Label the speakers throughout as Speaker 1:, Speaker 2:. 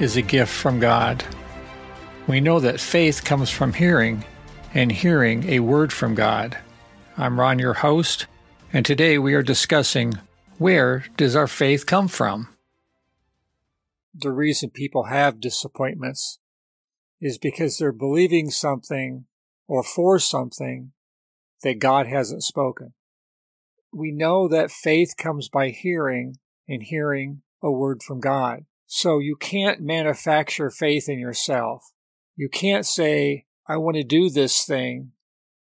Speaker 1: is a gift from God. We know that faith comes from hearing, and hearing a word from God. I'm Ron, your host, and today we are discussing where does our faith come from? The reason people have disappointments is because they're believing something or for something that God hasn't spoken. We know that faith comes by hearing and hearing a word from God. So you can't manufacture faith in yourself. You can't say, I want to do this thing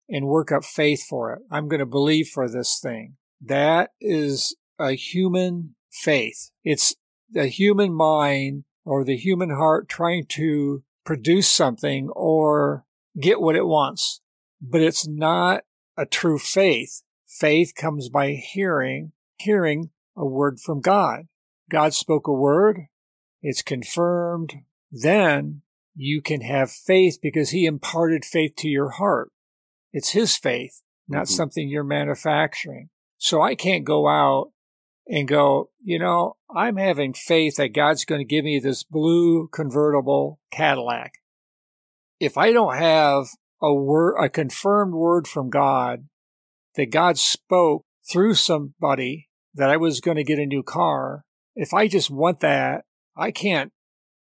Speaker 1: and work up faith for it. I'm going to believe for this thing. That is a human faith. It's the human mind or the human heart trying to produce something or get what it wants. But it's not a true faith. Faith comes by hearing, hearing a word from God. God spoke a word it's confirmed, then you can have faith because he imparted faith to your heart. It's his faith, not mm-hmm. something you're manufacturing. So I can't go out and go, you know, I'm having faith that God's going to give me this blue convertible Cadillac. If I don't have a word, a confirmed word from God that God spoke through somebody that I was going to get a new car, if I just want that I can't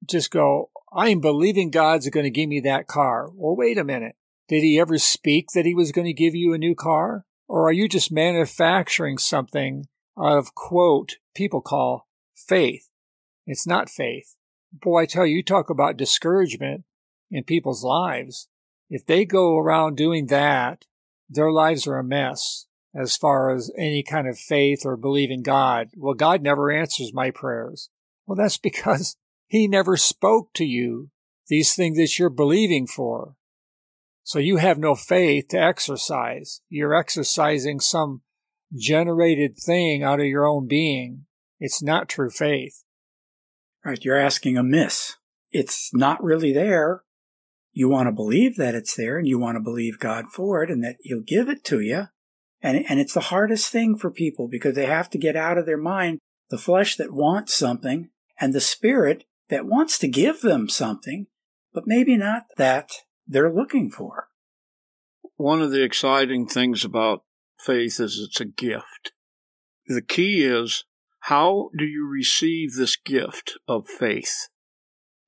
Speaker 1: just go, I'm believing God's going to give me that car. Well, wait a minute. Did he ever speak that he was going to give you a new car? Or are you just manufacturing something out of quote people call faith? It's not faith. Boy, I tell you, you talk about discouragement in people's lives. If they go around doing that, their lives are a mess as far as any kind of faith or believing God. Well, God never answers my prayers. Well, that's because he never spoke to you these things that you're believing for. So you have no faith to exercise. You're exercising some generated thing out of your own being. It's not true faith.
Speaker 2: Right. You're asking amiss. It's not really there. You want to believe that it's there and you want to believe God for it and that he'll give it to you. And, and it's the hardest thing for people because they have to get out of their mind the flesh that wants something and the Spirit that wants to give them something, but maybe not that they're looking for.
Speaker 3: One of the exciting things about faith is it's a gift. The key is how do you receive this gift of faith?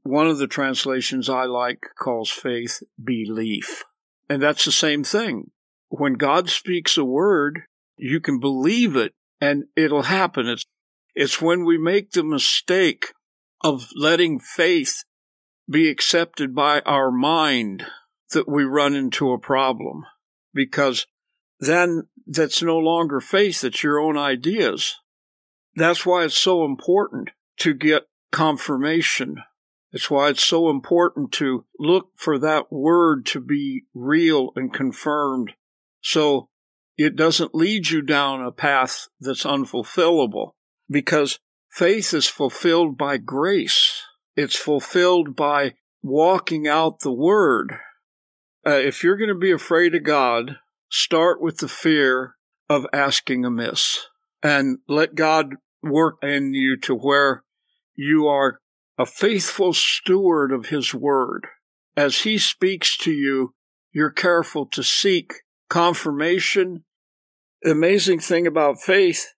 Speaker 3: One of the translations I like calls faith belief. And that's the same thing. When God speaks a word, you can believe it and it'll happen. It's it's when we make the mistake of letting faith be accepted by our mind that we run into a problem because then that's no longer faith, it's your own ideas. That's why it's so important to get confirmation. It's why it's so important to look for that word to be real and confirmed so it doesn't lead you down a path that's unfulfillable because faith is fulfilled by grace. It's fulfilled by walking out the word. Uh, if you're going to be afraid of God, start with the fear of asking amiss and let God work in you to where you are a faithful steward of his word. As he speaks to you, you're careful to seek confirmation. The amazing thing about faith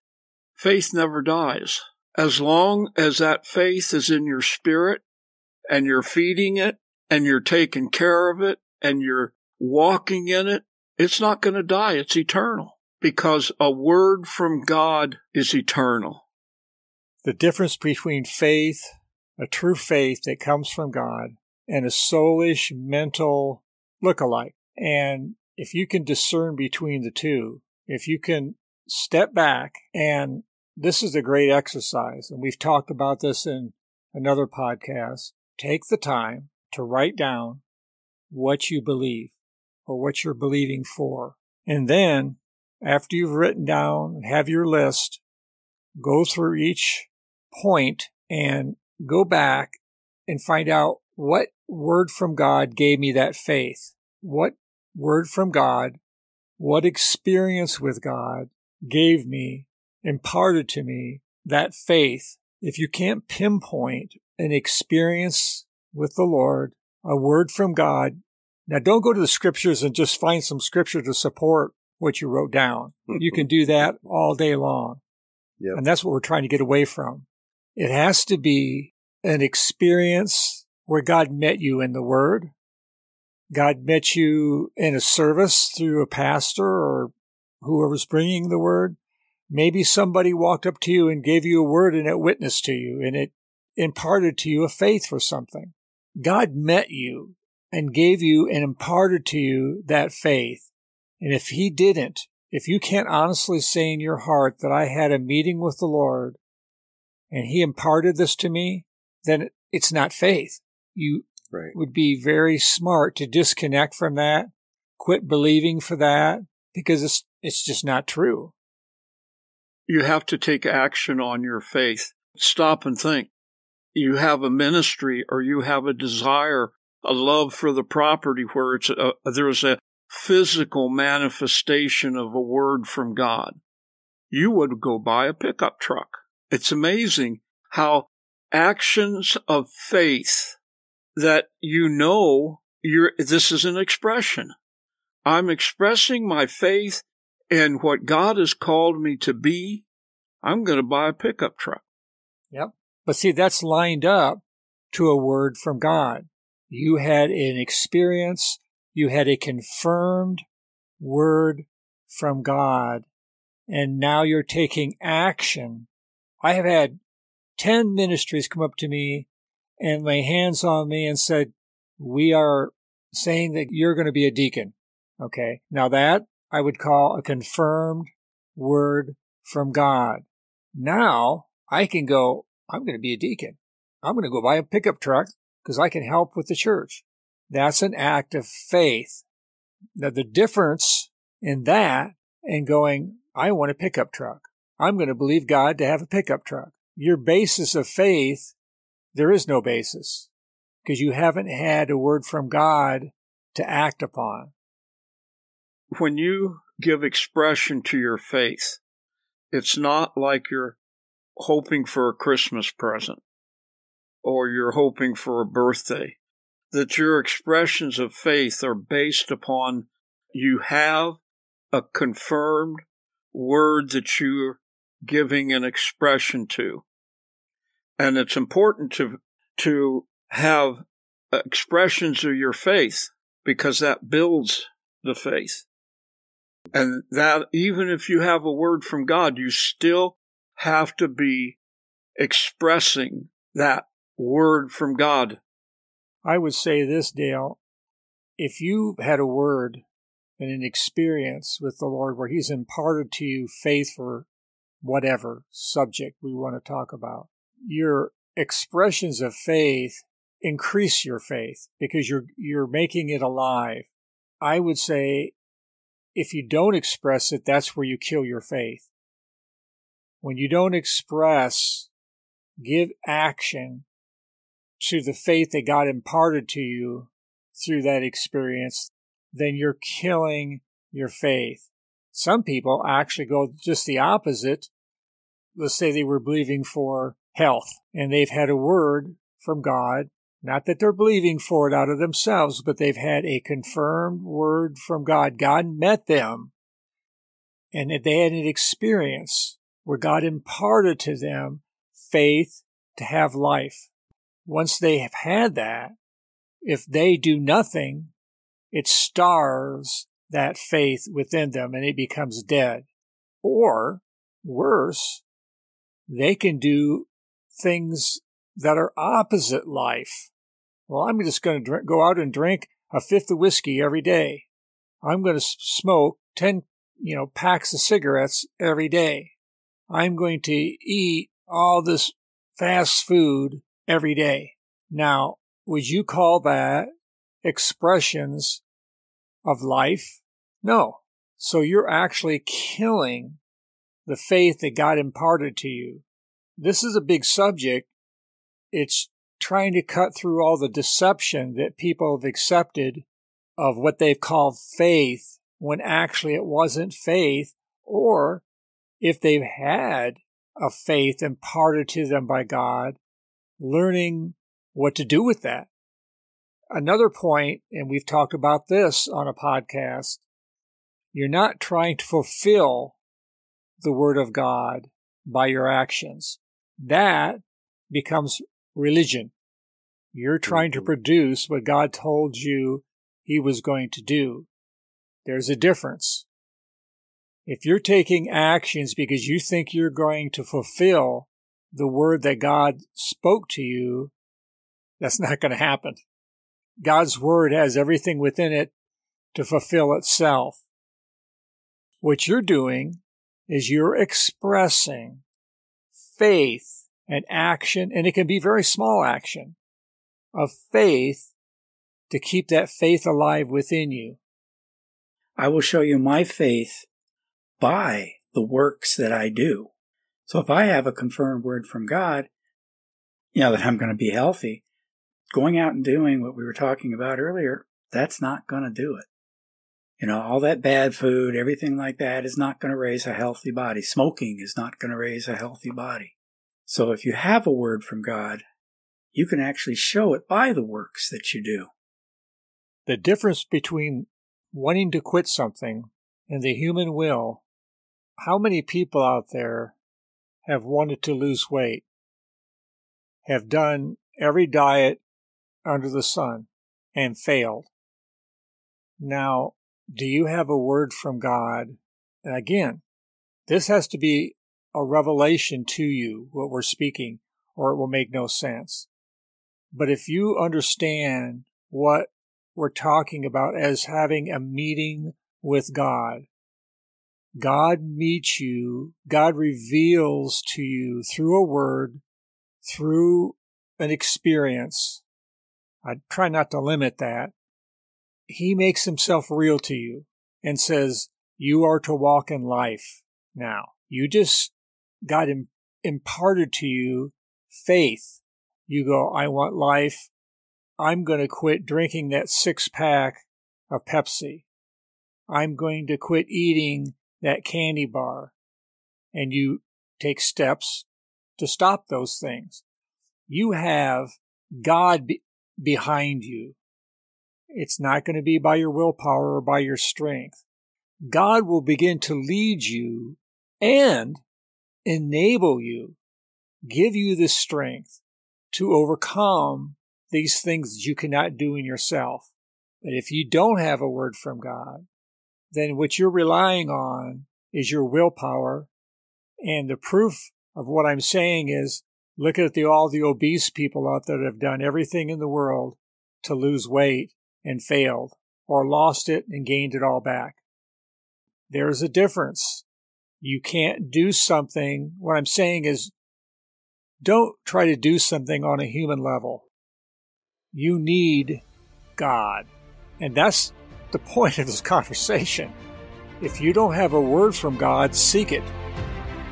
Speaker 3: faith never dies. As long as that faith is in your spirit and you're feeding it and you're taking care of it and you're walking in it, it's not going to die. It's eternal because a word from God is eternal.
Speaker 1: The difference between faith, a true faith that comes from God, and a soulish mental look-alike. And if you can discern between the two, if you can step back and this is a great exercise, and we've talked about this in another podcast. Take the time to write down what you believe or what you're believing for. And then after you've written down and have your list, go through each point and go back and find out what word from God gave me that faith. What word from God, what experience with God gave me, imparted to me that faith. If you can't pinpoint an experience with the Lord, a word from God, now don't go to the scriptures and just find some scripture to support what you wrote down. you can do that all day long. Yep. And that's what we're trying to get away from. It has to be an experience where God met you in the Word. God met you in a service through a pastor or whoever's bringing the Word. Maybe somebody walked up to you and gave you a word and it witnessed to you and it imparted to you a faith for something. God met you and gave you and imparted to you that faith. And if he didn't, if you can't honestly say in your heart that I had a meeting with the Lord and he imparted this to me, then it's not faith. You right. would be very smart to disconnect from that, quit believing for that because it's, it's just not true.
Speaker 3: You have to take action on your faith. Stop and think. You have a ministry or you have a desire, a love for the property where it's a, there's a physical manifestation of a word from God. You would go buy a pickup truck. It's amazing how actions of faith that you know you're, this is an expression. I'm expressing my faith in what God has called me to be. I'm going to buy a pickup truck.
Speaker 1: Yep. But see, that's lined up to a word from God. You had an experience. You had a confirmed word from God. And now you're taking action. I have had 10 ministries come up to me and lay hands on me and said, we are saying that you're going to be a deacon. Okay. Now that I would call a confirmed word from God. Now I can go, I'm going to be a deacon. I'm going to go buy a pickup truck because I can help with the church. That's an act of faith. Now the difference in that and going, I want a pickup truck. I'm going to believe God to have a pickup truck. Your basis of faith, there is no basis because you haven't had a word from God to act upon.
Speaker 3: When you give expression to your faith, it's not like you're hoping for a Christmas present or you're hoping for a birthday. That your expressions of faith are based upon you have a confirmed word that you're giving an expression to. And it's important to, to have expressions of your faith because that builds the faith. And that even if you have a word from God, you still have to be expressing that word from God.
Speaker 1: I would say this, Dale. If you had a word and an experience with the Lord where He's imparted to you faith for whatever subject we want to talk about, your expressions of faith increase your faith because you're you're making it alive. I would say if you don't express it, that's where you kill your faith. When you don't express, give action to the faith that God imparted to you through that experience, then you're killing your faith. Some people actually go just the opposite. Let's say they were believing for health and they've had a word from God not that they're believing for it out of themselves, but they've had a confirmed word from God. God met them and they had an experience where God imparted to them faith to have life. Once they have had that, if they do nothing, it starves that faith within them and it becomes dead. Or worse, they can do things that are opposite life. Well, I'm just going to go out and drink a fifth of whiskey every day. I'm going to smoke 10, you know, packs of cigarettes every day. I'm going to eat all this fast food every day. Now, would you call that expressions of life? No. So you're actually killing the faith that God imparted to you. This is a big subject. It's trying to cut through all the deception that people have accepted of what they've called faith when actually it wasn't faith, or if they've had a faith imparted to them by God, learning what to do with that. Another point, and we've talked about this on a podcast, you're not trying to fulfill the Word of God by your actions. That becomes religion. You're trying to mm-hmm. produce what God told you He was going to do. There's a difference. If you're taking actions because you think you're going to fulfill the word that God spoke to you, that's not going to happen. God's word has everything within it to fulfill itself. What you're doing is you're expressing faith and action, and it can be very small action of faith to keep that faith alive within you.
Speaker 2: I will show you my faith by the works that I do. So if I have a confirmed word from God, you know, that I'm going to be healthy, going out and doing what we were talking about earlier, that's not going to do it. You know, all that bad food, everything like that is not going to raise a healthy body. Smoking is not going to raise a healthy body. So if you have a word from God, you can actually show it by the works that you do.
Speaker 1: The difference between wanting to quit something and the human will, how many people out there have wanted to lose weight, have done every diet under the sun and failed? Now, do you have a word from God? And again, this has to be a revelation to you, what we're speaking, or it will make no sense. But if you understand what we're talking about as having a meeting with God, God meets you, God reveals to you through a word, through an experience. I try not to limit that. He makes himself real to you and says, you are to walk in life now. You just got imparted to you faith you go, I want life. I'm going to quit drinking that six pack of Pepsi. I'm going to quit eating that candy bar. And you take steps to stop those things. You have God be- behind you. It's not going to be by your willpower or by your strength. God will begin to lead you and enable you, give you the strength to overcome these things you cannot do in yourself. But if you don't have a word from God, then what you're relying on is your willpower. And the proof of what I'm saying is look at the, all the obese people out there that have done everything in the world to lose weight and failed or lost it and gained it all back. There's a difference. You can't do something. What I'm saying is don't try to do something on a human level. You need God. And that's the point of this conversation. If you don't have a word from God, seek it.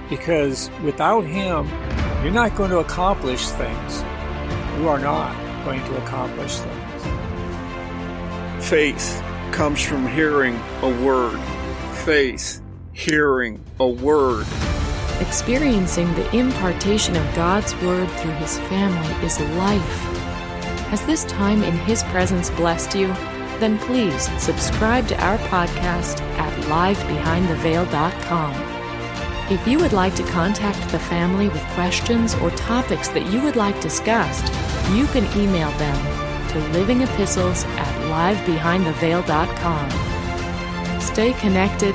Speaker 1: Because without Him, you're not going to accomplish things. You are not going to accomplish things.
Speaker 3: Faith comes from hearing a word. Faith, hearing a word.
Speaker 4: Experiencing the impartation of God's Word through His family is life. Has this time in His presence blessed you? Then please subscribe to our podcast at livebehindtheveil.com. If you would like to contact the family with questions or topics that you would like discussed, you can email them to livingepistles at livebehindtheveil.com. Stay connected